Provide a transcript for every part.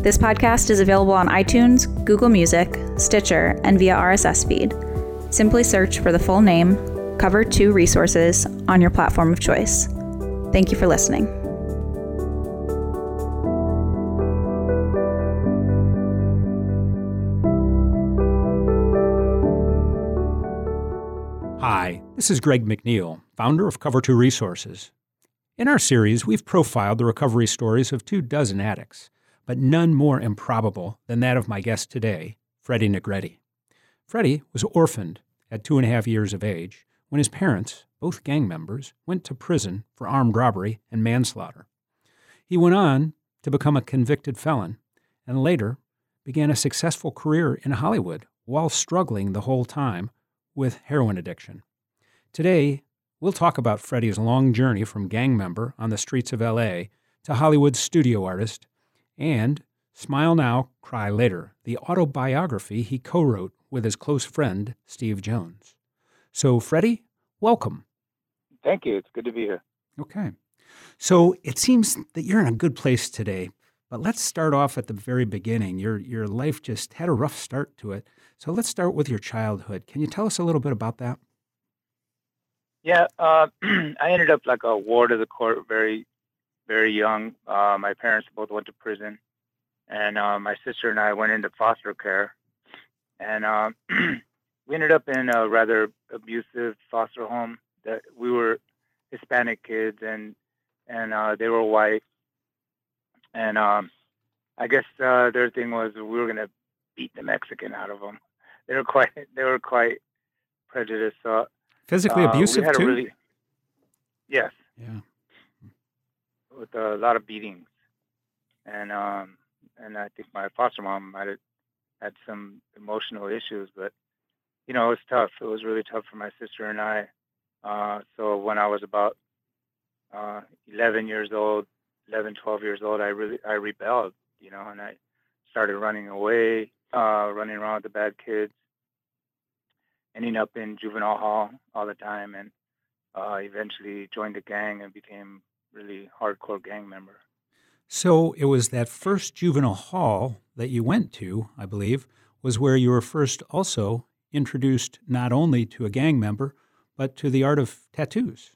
This podcast is available on iTunes, Google Music, Stitcher, and via RSS feed. Simply search for the full name, Cover 2 Resources, on your platform of choice. Thank you for listening. Hi, this is Greg McNeil, founder of Cover 2 Resources. In our series, we've profiled the recovery stories of two dozen addicts but none more improbable than that of my guest today, Freddie Negrete. Freddie was orphaned at two and a half years of age when his parents, both gang members, went to prison for armed robbery and manslaughter. He went on to become a convicted felon and later began a successful career in Hollywood while struggling the whole time with heroin addiction. Today, we'll talk about Freddie's long journey from gang member on the streets of LA to Hollywood studio artist and Smile Now, Cry Later, the autobiography he co wrote with his close friend, Steve Jones. So, Freddie, welcome. Thank you. It's good to be here. Okay. So, it seems that you're in a good place today, but let's start off at the very beginning. Your, your life just had a rough start to it. So, let's start with your childhood. Can you tell us a little bit about that? Yeah, uh, I ended up like a ward of the court very very young. Uh, my parents both went to prison, and uh, my sister and I went into foster care, and uh, we ended up in a rather abusive foster home. That we were Hispanic kids, and and uh, they were white, and um, I guess uh, their thing was we were gonna beat the Mexican out of them. They were quite they were quite prejudiced. So, Physically uh, abusive too. Really, yes. Yeah with a lot of beatings, and um, and I think my foster mom might have had some emotional issues, but you know it was tough. It was really tough for my sister and I. Uh, so when I was about uh, 11 years old, 11, 12 years old, I really I rebelled, you know, and I started running away, uh, running around with the bad kids, ending up in juvenile hall all the time, and uh, eventually joined a gang and became really hardcore gang member. So it was that first juvenile hall that you went to, I believe, was where you were first also introduced not only to a gang member, but to the art of tattoos.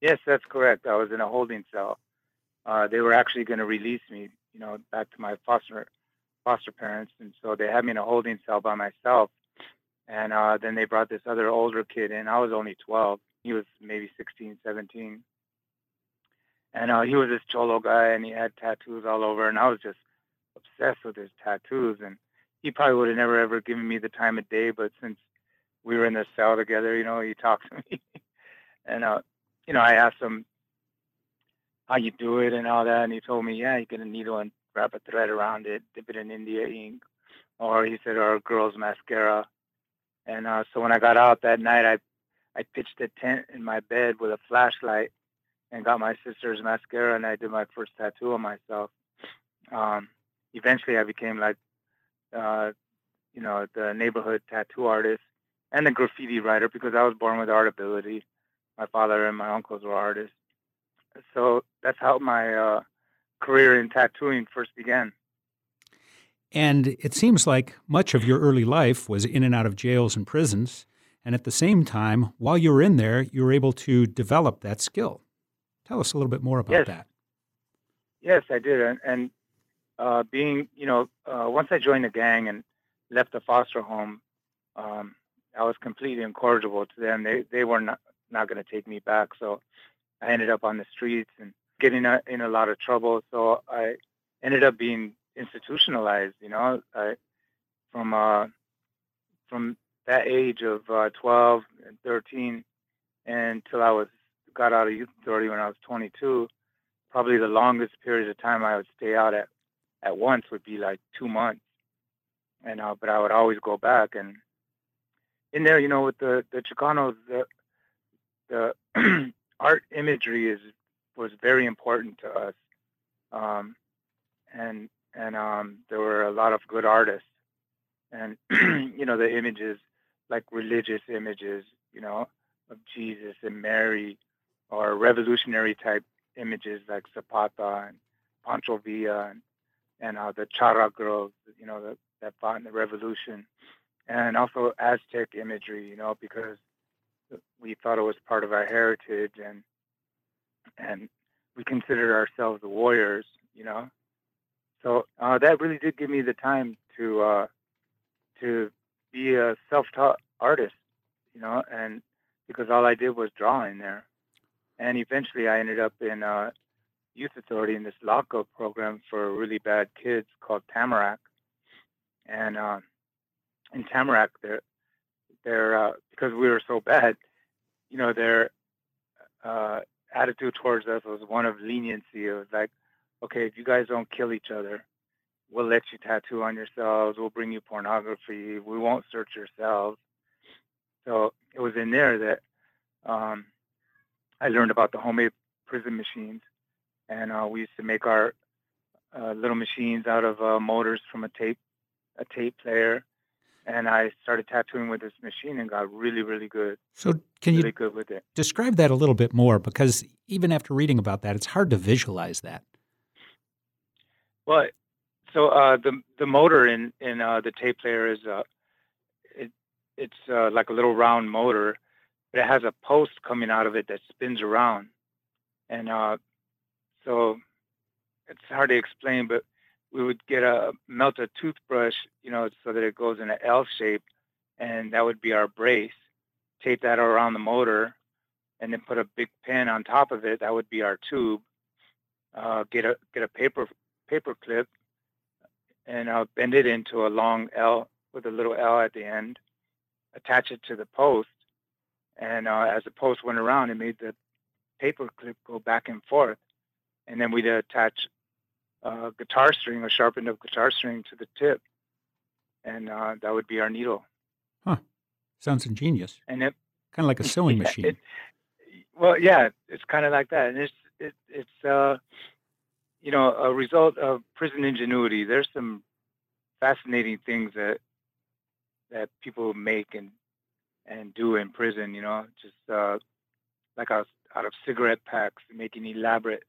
Yes, that's correct. I was in a holding cell. Uh, they were actually going to release me, you know, back to my foster foster parents, and so they had me in a holding cell by myself. And uh, then they brought this other older kid in. I was only 12. He was maybe 16, 17 and uh, he was this cholo guy, and he had tattoos all over, and I was just obsessed with his tattoos. And he probably would have never ever given me the time of day, but since we were in the cell together, you know, he talked to me, and uh, you know, I asked him how you do it and all that, and he told me, yeah, you get a needle and wrap a thread around it, dip it in India ink, or he said, or girl's mascara. And uh, so when I got out that night, I I pitched a tent in my bed with a flashlight and got my sister's mascara and I did my first tattoo on myself. Um, eventually, I became like, uh, you know, the neighborhood tattoo artist and the graffiti writer because I was born with art ability. My father and my uncles were artists, so that's how my uh, career in tattooing first began. And it seems like much of your early life was in and out of jails and prisons. And at the same time, while you were in there, you were able to develop that skill. Tell us a little bit more about yes. that. Yes, I did. And, and uh, being, you know, uh, once I joined the gang and left the foster home, um, I was completely incorrigible to them. They they were not not going to take me back. So I ended up on the streets and getting a, in a lot of trouble. So I ended up being institutionalized. You know, I, from uh, from that age of uh, 12 and 13 until I was got out of youth authority when I was 22. Probably the longest period of time I would stay out at at once would be like two months, and uh, but I would always go back and in there, you know, with the the Chicanos, the the art imagery is was very important to us, um, and and um, there were a lot of good artists, and you know the images like religious images, you know, of Jesus and Mary, or revolutionary type images like Zapata and Pancho Villa and, and uh, the Charra girls, you know, that fought in the revolution, and also Aztec imagery, you know, because we thought it was part of our heritage and and we considered ourselves the warriors, you know. So uh, that really did give me the time to uh, to be a self-taught artist, you know, and because all I did was draw in there, and eventually I ended up in uh, youth authority in this lockup program for really bad kids called Tamarack, and uh, in Tamarack, they're they're uh, because we were so bad, you know, their uh, attitude towards us was one of leniency. It was like, okay, if you guys don't kill each other, we'll let you tattoo on yourselves. We'll bring you pornography. We won't search yourselves. So it was in there that um, I learned about the homemade prison machines, and uh, we used to make our uh, little machines out of uh, motors from a tape, a tape player, and I started tattooing with this machine and got really, really good. So, can really you good with it? describe that a little bit more? Because even after reading about that, it's hard to visualize that. Well, so uh, the the motor in in uh, the tape player is uh, it it's uh, like a little round motor, but it has a post coming out of it that spins around, and uh, so it's hard to explain, but we would get a melt a toothbrush, you know, so that it goes in an L shape, and that would be our brace. Tape that around the motor, and then put a big pin on top of it. That would be our tube. Uh, get a get a paper paper clip, and uh, bend it into a long L with a little L at the end. Attach it to the post, and uh, as the post went around, it made the paper clip go back and forth. And then we'd attach uh, guitar string, a sharpened up guitar string to the tip, and uh, that would be our needle. Huh. Sounds ingenious. And it, Kind of like a sewing Yeah, machine. it- well, yeah, it's kind of like that, and it's it, it's uh, you know a result of prison ingenuity. There's some fascinating things that that people make and and do in prison. You know, just uh, like out, out of cigarette packs, making elaborate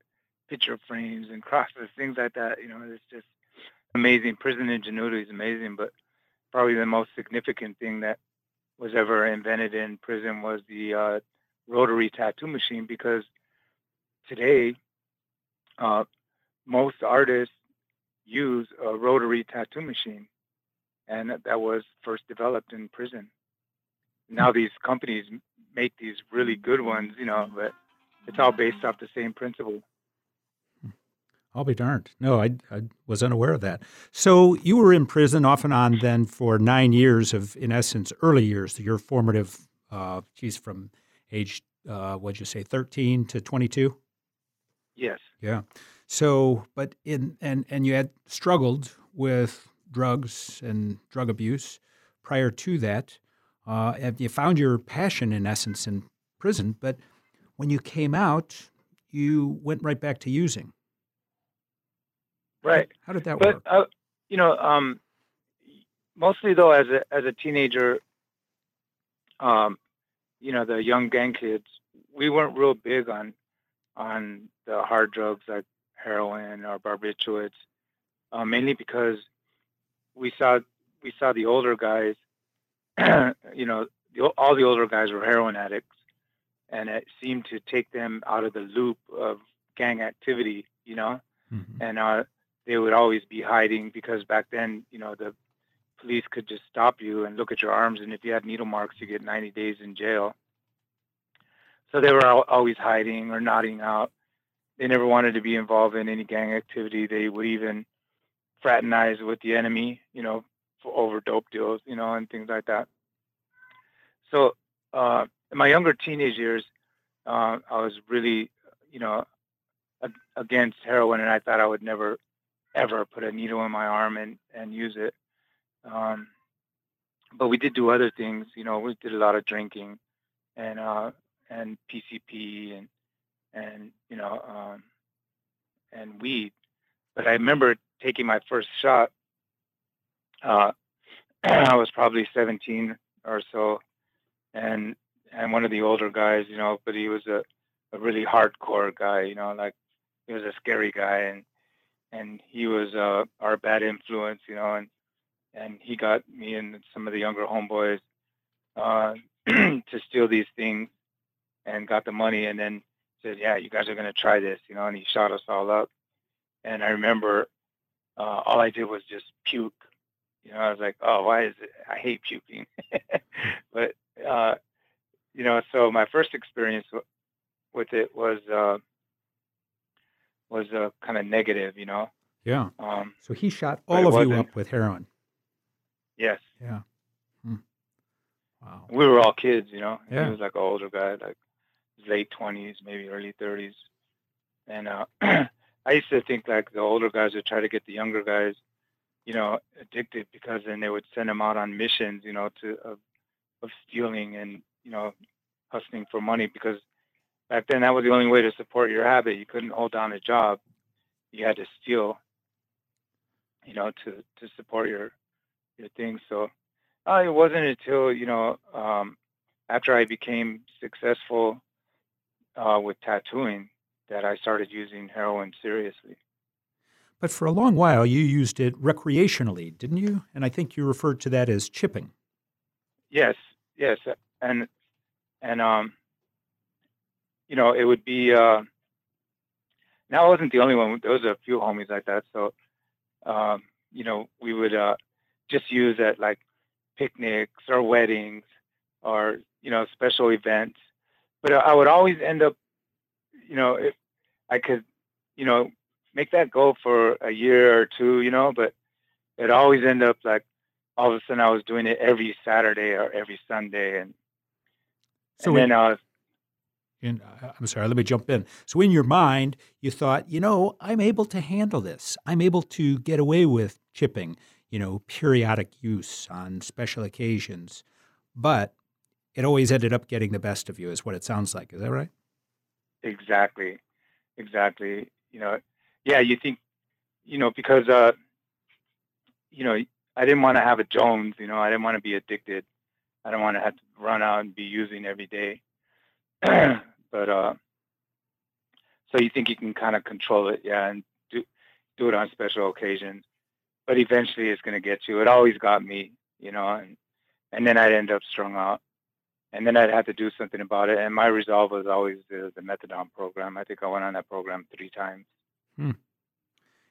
picture frames and crosses, things like that. You know, it's just amazing. Prison ingenuity is amazing, but probably the most significant thing that was ever invented in prison was the uh, rotary tattoo machine because today uh, most artists use a rotary tattoo machine and that- that was first developed in prison now these companies make these really good ones you know but it's all based off the same principle I'll be darned. No, I, I was unaware of that. So you were in prison off and on then for nine years of, in essence, early years, your formative, uh, geez, from age, uh, what'd you say, 13 to 22? yes Yeah. So, but in, and, and you had struggled with drugs and drug abuse prior to that. Uh, and you found your passion, in essence, in prison. But when you came out, you went right back to using. right How did that but work? uh, you know um, mostly though as a as a teenager um, you know the young gang kids we weren't real big on on the hard drugs like heroin or barbiturates uh, mainly because we saw we saw the older guys you know the, all the older guys were heroin addicts and it seemed to take them out of the loop of gang activity you know Mhm. and uh, they would always be hiding because back then, you know, the police could just stop you and look at your arms, and if you had needle marks, you get 90 days in jail. So they were always hiding or nodding out. They never wanted to be involved in any gang activity. They would even fraternize with the enemy, you know, over dope deals, you know, and things like that. So uh, in my younger teenage years, uh, I was really, you know, against heroin, and I thought I would never, ever put a needle in my arm and and use it. Um, but we did do other things. You know, we did a lot of drinking, and uh, and PCP and and you know um, and weed. But I remember taking my first shot. Uh, I was probably 17 or so, and and one of the older guys, you know, but he was a, a really hardcore guy, you know, like he was a scary guy, and and he was uh, our bad influence, you know, and and he got me and some of the younger homeboys uh, to steal these things, and got the money, and then said, "Yeah, you guys are gonna try this," you know, and he shot us all up. And I remember uh, all I did was just puke. You know, I was like, "Oh, why is it? I hate puking." but uh, you know, so my first experience w- with it was uh, was uh, kind of negative. You know. Yeah. Um, so he shot all of you up with heroin. Yes. Yeah. Hmm. Wow. We were all kids, you know. Yeah. He was like an older guy, like late twenties, maybe early thirties, and uh, I used to think like the older guys would try to get the younger guys, you know, addicted because then they would send them out on missions, you know, to of, of stealing and you know, hustling for money because back then that was the only way to support your habit. You couldn't hold down a job; you had to steal, you know, to to support your your thing. So uh, it wasn't until you know um, after I became successful uh, with tattooing that I started using heroin seriously. But for a long while, you used it recreationally, didn't you? And I think you referred to that as chipping. Yes, yes, and and um, you know, it would be. Uh, now I wasn't the only one. There was a few homies like that. So, um, you know, we would uh, just use at like picnics or weddings or you know special events but I would always end up, you know, if I could, you know, make that goal for a year or two, you know, but it always ended up like all of a sudden I was doing it every Saturday or every Sunday, and so and then I was. In, uh, I'm sorry, let me jump in. So, in your mind, you thought, you know, I'm able to handle this. I'm able to get away with chipping, you know, periodic use on special occasions. But it always ended up getting the best of you, is what it sounds like. Is that right? Exactly, exactly. You know, yeah. You think, you know, because uh, you know, I didn't want to have a Jones. You know, I didn't want to be addicted. I don't want to have to run out and be using every day. but uh, so you think you can kind of control it, yeah, and do do it on special occasions. But eventually, it's going to get you. It always got me, you know, and and then I'd end up strung out and then I'd have to do something about it. And my resolve was always the, the methadone program. I think I went on that program three times. Hmm.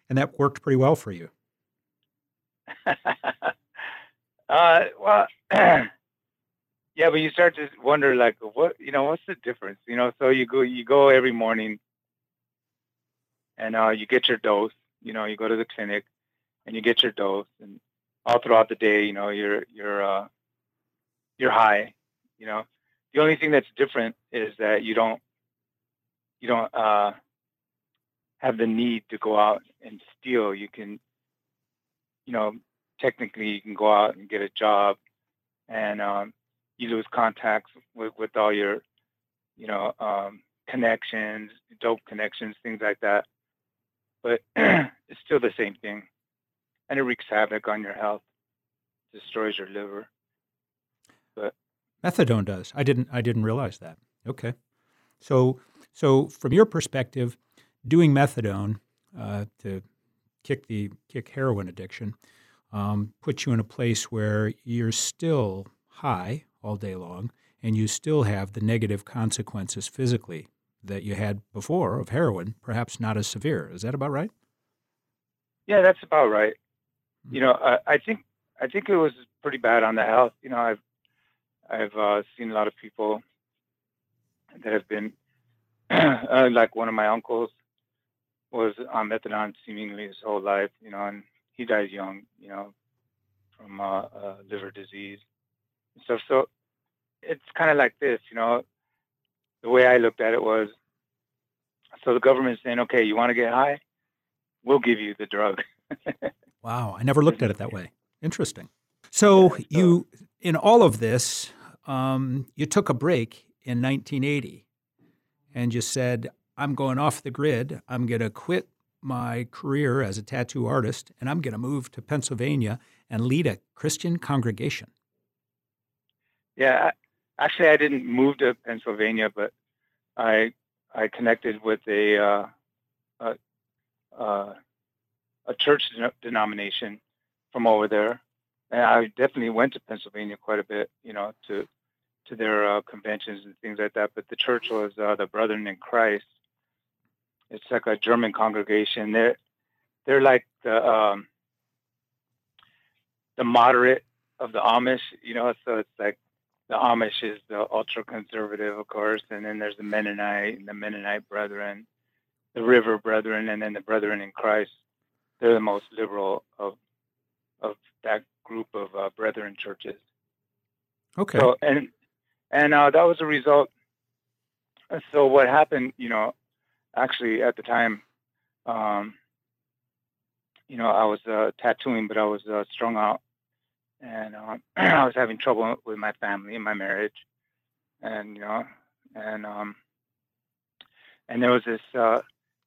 And that worked pretty well for you. uh, well, yeah, but you start to wonder, like, what you know, what's the difference? You know, so you go, you go every morning, and uh, you get your dose. You know, you go to the clinic, and you get your dose, and all throughout the day, you know, you're you're uh, you're high, you know, the only thing that's different is that you don't you don't uh, have the need to go out and steal. You can, you know, technically you can go out and get a job, and um, you lose contacts with, with all your, you know, um, connections, dope connections, things like that. But it's still the same thing, and it wreaks havoc on your health, destroys your liver. But Methadone does. I didn't. I didn't realize that. Okay, so so from your perspective, doing methadone uh, to kick the kick heroin addiction um, puts you in a place where you're still high all day long, and you still have the negative consequences physically that you had before of heroin, perhaps not as severe. Is that about right? Yeah, that's about right. You hmm. know, I, I think I think it was pretty bad on the health. You know, I've I've uh, seen a lot of people that have been uh, like one of my uncles was on methadone seemingly his whole life. You know, and he died young. You know, from uh, uh, liver disease and stuff. So it's kind of like this. You know, the way I looked at it was, so the government's saying, okay, you want to get high? We'll give you the drug. wow, I never looked at it that way. Interesting. So, yeah, so you, in all of this, um, you took a break in 1980 and you said, I'm going off the grid. I'm going to quit my career as a tattoo artist and I'm going to move to Pennsylvania and lead a Christian congregation. Yeah, actually, I didn't move to Pennsylvania, but I I connected with a uh, a, uh, a church denomination from over there, and I definitely went to Pennsylvania quite a bit, you know, to to their uh, conventions and things like that. But the church was uh, the Brethren in Christ. It's like a German congregation. They're they're like the um, the moderate of the Amish, you know. So it's like the Amish is the ultra conservative, of course, and then there's the Mennonite and the Mennonite Brethren, the River Brethren, and then the Brethren in Christ. They're the most liberal of of that group of uh, Brethren churches. Okay. So and and uh, that was a result. So what happened, you know, actually at the time, um, you know, I was uh, tattooing, but I was uh, strung out. And um, I was having trouble with my family and my marriage, and you know, and um, and there was this uh,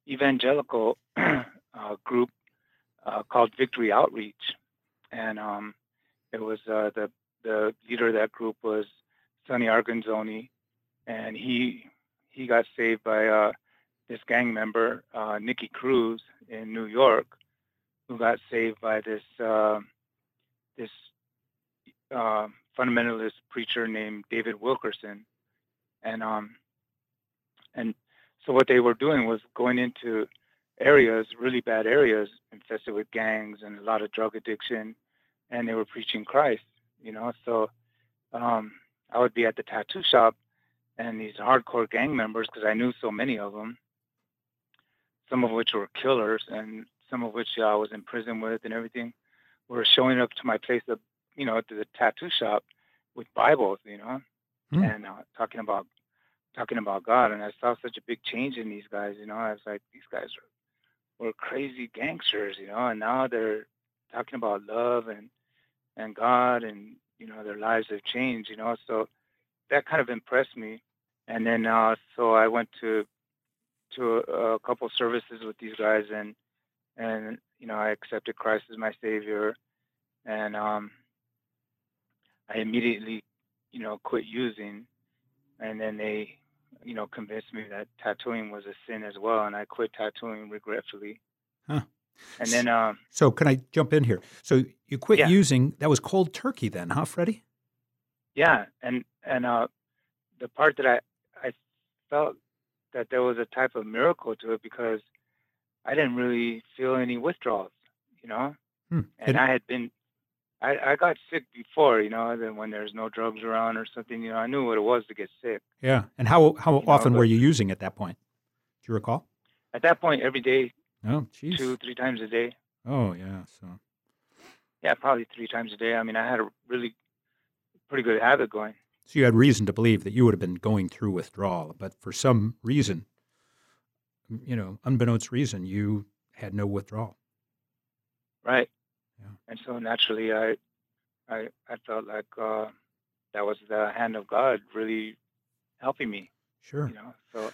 evangelical uh, group uh, called Victory Outreach, and um, it was uh, the the leader of that group was Sonny Arguinzoni, and he he got saved by uh, this gang member uh, Nicky Cruz in New York, who got saved by this uh, this uh, fundamentalist preacher named David Wilkerson, and um, and so what they were doing was going into areas, really bad areas, infested with gangs and a lot of drug addiction, and they were preaching Christ. You know, so um, I would be at the tattoo shop, and these hardcore gang members, because I knew so many of them, some of which were killers, and some of which I was in prison with, and everything, were showing up to my place of you know, to the tattoo shop with Bibles, you know, mm. and uh, talking about talking about God. And I saw such a big change in these guys. You know, I was like, these guys were, were crazy gangsters, you know, and now they're talking about love and and God, and you know, their lives have changed. You know, so that kind of impressed me. And then uh, so I went to to a, a couple services with these guys, and and you know, I accepted Christ as my Savior, and um, I immediately, you know, quit using, and then they, you know, convinced me that tattooing was a sin as well, and I quit tattooing regretfully. Huh. And then, um, so can I jump in here? So you quit yeah. using. That was cold turkey, then, huh, Freddie? Yeah, and and uh, the part that I I felt that there was a type of miracle to it because I didn't really feel any withdrawals, you know, hmm. and I had been I, I got sick before, you know, then when there's no drugs around or something, you know, I knew what it was to get sick. Yeah. And how how you often know, were you using at that point? Do you recall? At that point, every day. Oh, geez. Two, three times a day. Oh, yeah. So. Yeah, probably three times a day. I mean, I had a really pretty good habit going. So you had reason to believe that you would have been going through withdrawal, but for some reason, you know, unbeknownst reason, you had no withdrawal. Right. Yeah. And so naturally, I, I, I felt like uh, that was the hand of God really helping me. Sure. You know. So,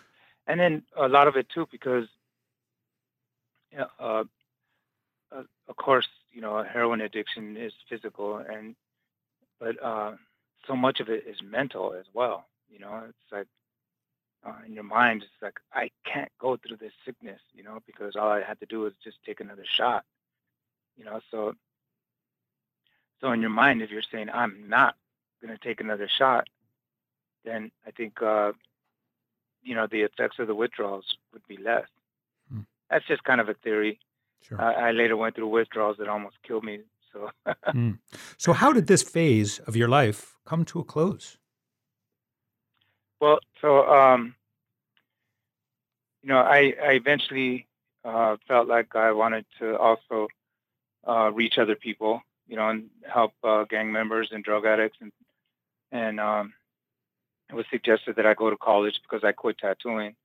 and then a lot of it too, because, yeah, uh, uh, of course, you know, heroin addiction is physical, and but uh, so much of it is mental as well. You know, it's like uh, in your mind, it's like I can't go through this sickness, you know, because all I had to do was just take another shot, you know, so so in your mind, if you're saying I'm not going to take another shot, then I think uh, you know the effects of the withdrawals would be less. Hmm. That's just kind of a theory. Sure. I later went through withdrawals that almost killed me So, mm. so how did this phase of your life come to a close? Well, so um, you know, I, I eventually uh, felt like I wanted to also uh, reach other people, you know, and help uh, gang members and drug addicts, and and um, it was suggested that I go to college because I quit tattooing.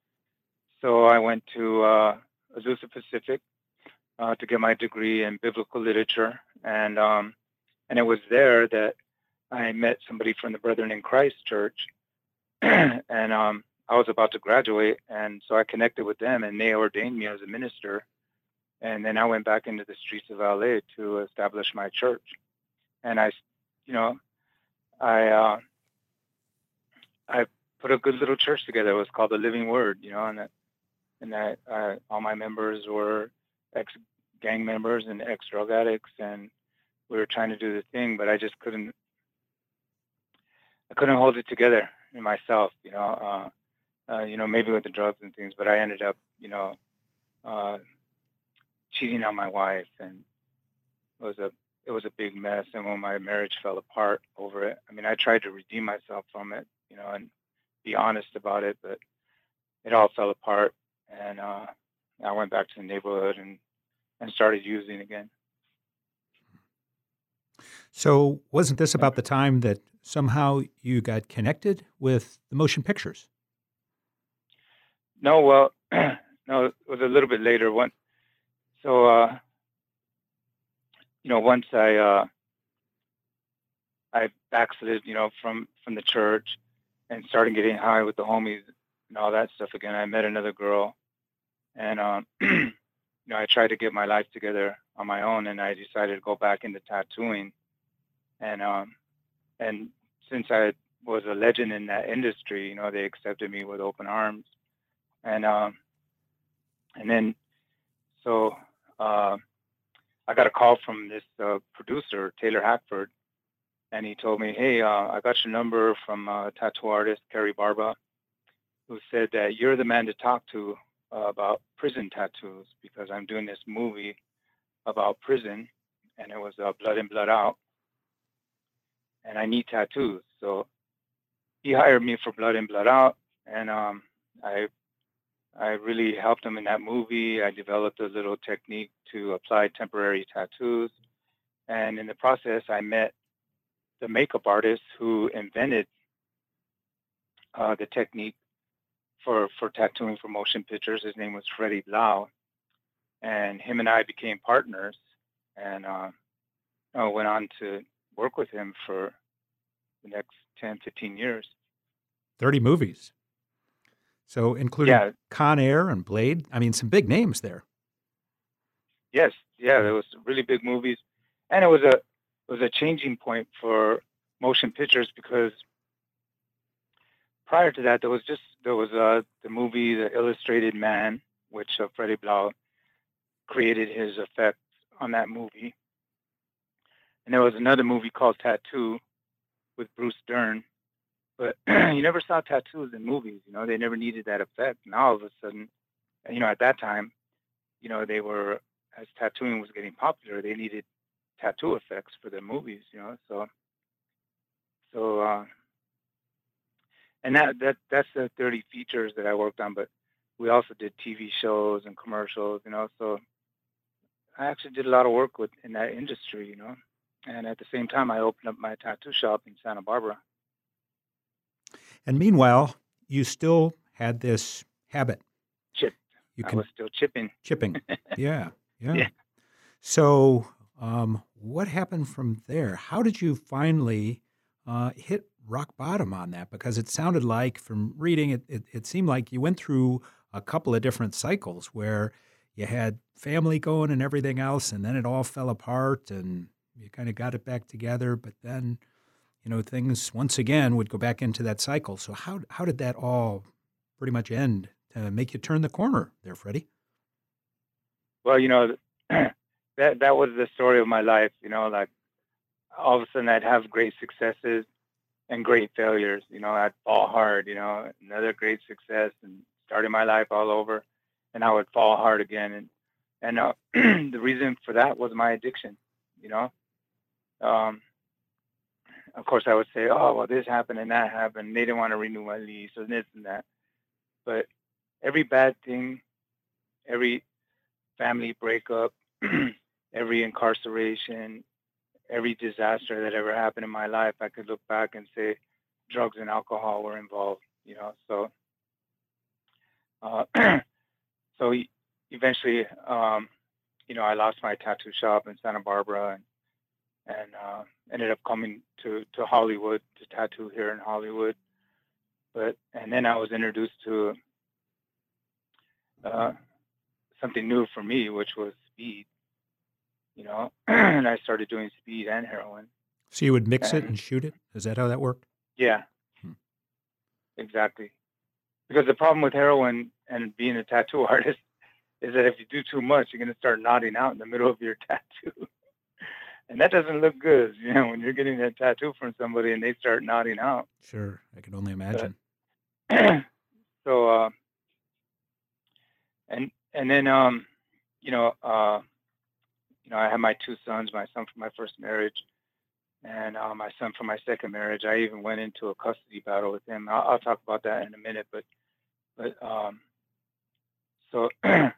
So I went to uh, Azusa Pacific uh, to get my degree in biblical literature, and um, and it was there that I met somebody from the Brethren in Christ Church, and um, I was about to graduate, and so I connected with them, and they ordained me as a minister. And then I went back into the streets of LA to establish my church, and I, you know, I uh, I put a good little church together. It was called the Living Word, you know, and that and that uh, all my members were ex gang members and ex drug addicts, and we were trying to do the thing, but I just couldn't. I couldn't hold it together in myself, you know. Uh, uh, you know, maybe with the drugs and things, but I ended up, you know, uh, cheating on my wife, and it was a it was a big mess. And when my marriage fell apart over it, I mean, I tried to redeem myself from it, you know, and be honest about it, but it all fell apart. And uh, I went back to the neighborhood and and started using again. So, wasn't this about the time that somehow you got connected with the motion pictures? No, well, no, it was a little bit later. One, so uh, you know, once I uh, I backslid, you know, from from the church and started getting high with the homies and all that stuff again. I met another girl, and um, you know, I tried to get my life together on my own, and I decided to go back into tattooing, and um, and since I was a legend in that industry, you know, they accepted me with open arms. And um, and then so uh, I got a call from this uh, producer Taylor Hackford, and he told me, "Hey, uh, I got your number from uh, tattoo artist Kari Barba, who said that you're the man to talk to uh, about prison tattoos because I'm doing this movie about prison, and it was uh, Blood in Blood Out, and I need tattoos." So he hired me for Blood in Blood Out, and um, I I really helped him in that movie. I developed a little technique to apply temporary tattoos. And in the process, I met the makeup artist who invented uh, the technique for, for tattooing for motion pictures. His name was Freddie Blau. And him and I became partners and uh, I went on to work with him for the next 10, 15 years. 30 movies. So, including yeah. Con Air and Blade. I mean, some big names there. Yes, yeah, there was really big movies, and it was a it was a changing point for motion pictures because prior to that, there was just there was uh, the movie The Illustrated Man, which uh, Freddie Blau created his effects on that movie, and there was another movie called Tattoo with Bruce Dern, but you never saw tattoos in movies. You know, they never needed that effect. And all of a sudden, you know, at that time, you know, they were as tattooing was getting popular, they needed tattoo effects for their movies. You know, so so uh, and that that that's the 30 features that I worked on. But we also did TV shows and commercials. You know, so I actually did a lot of work with in that industry. You know, and at the same time, I opened up my tattoo shop in Santa Barbara. And meanwhile, you still had this habit. Chip. You can, I was still chipping. Chipping. yeah, yeah. Yeah. So, um, what happened from there? How did you finally uh, hit rock bottom on that? Because it sounded like, from reading it, it, it seemed like you went through a couple of different cycles where you had family going and everything else, and then it all fell apart, and you kind of got it back together, but then you know, things once again would go back into that cycle. So how how did that all pretty much end to make you turn the corner there, Freddie? Well, you know, that that was the story of my life. You know, like all of a sudden I'd have great successes and great failures. You know, I'd fall hard. You know, another great success and starting my life all over, and I would fall hard again. And and uh, the reason for that was my addiction. You know, um, of course, I would say, oh, well, this happened and that happened. They didn't want to renew my lease and this and that. But every bad thing, every family breakup, every incarceration, every disaster that ever happened in my life, I could look back and say drugs and alcohol were involved, you know. So, uh, so eventually, um, you know, I lost my tattoo shop in Santa Barbara and and uh, ended up coming to, to Hollywood to tattoo here in Hollywood. But and then I was introduced to uh, something new for me, which was speed. You know, and I started doing speed and heroin. So you would mix and, it and shoot it? Is that how that worked? Yeah, hmm. exactly. Because the problem with heroin and being a tattoo artist is that if you do too much, you're going to start nodding out in the middle of your tattoo and that doesn't look good. You know, when you're getting a tattoo from somebody and they start nodding out. Sure, I can only imagine. But, so, uh, and and then um, you know, uh, you know, I had my two sons, my son from my first marriage, and uh, my son from my second marriage. I even went into a custody battle with him. I'll, I'll talk about that in a minute, but but um, so.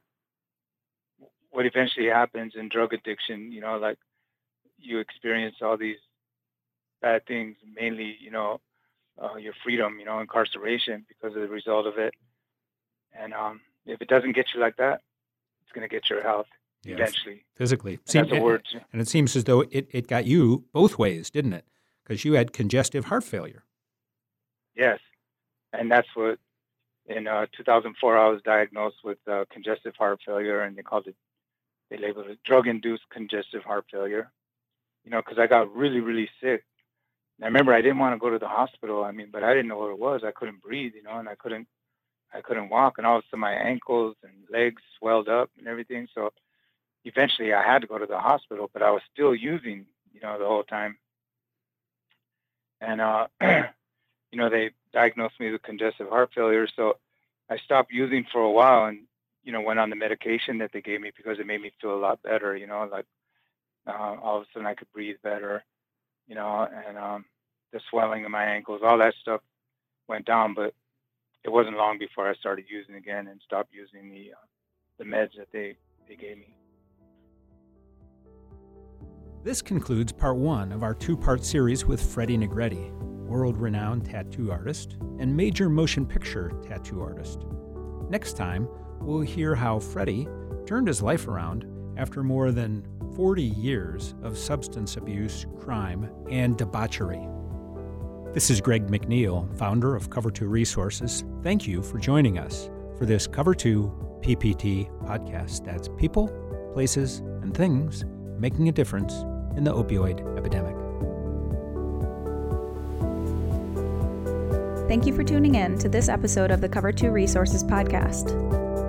what eventually happens in drug addiction, you know, like you experience all these bad things, mainly, you know, uh, your freedom, you know, incarceration because of the result of it. And um, if it doesn't get you like that, it's going to get your health yes. eventually. Physically. Seem, that's a word. And it seems as though it, it got you both ways, didn't it? Because you had congestive heart failure. Yes. And that's what, in uh, 2004, I was diagnosed with uh, congestive heart failure, and they called it, they labeled it drug induced congestive heart failure you know, because I got really, really sick. And I remember I didn't want to go to the hospital. I mean, but I didn't know what it was. I couldn't breathe, you know, and I couldn't, I couldn't walk, and all of a sudden my ankles and legs swelled up and everything. So eventually I had to go to the hospital, but I was still using, you know, the whole time. And uh, you know, they diagnosed me with congestive heart failure, so I stopped using for a while, and you know, went on the medication that they gave me because it made me feel a lot better. You know, like uh, all of a sudden I could breathe better, you know, and um, the swelling of my ankles, all that stuff went down. But it wasn't long before I started using again and stopped using the uh, the meds that they they gave me. This concludes part one of our two part series with Freddie Negrete, world renowned tattoo artist and major motion picture tattoo artist. Next time, we'll hear how Freddie turned his life around after more than 40 years of substance abuse, crime, and debauchery. This is Greg McNeil, founder of Cover 2 Resources. Thank you for joining us for this Cover 2 PPT podcast. That's people, places, and things making a difference in the opioid epidemic. Thank you for tuning in to this episode of the Cover 2 Resources podcast.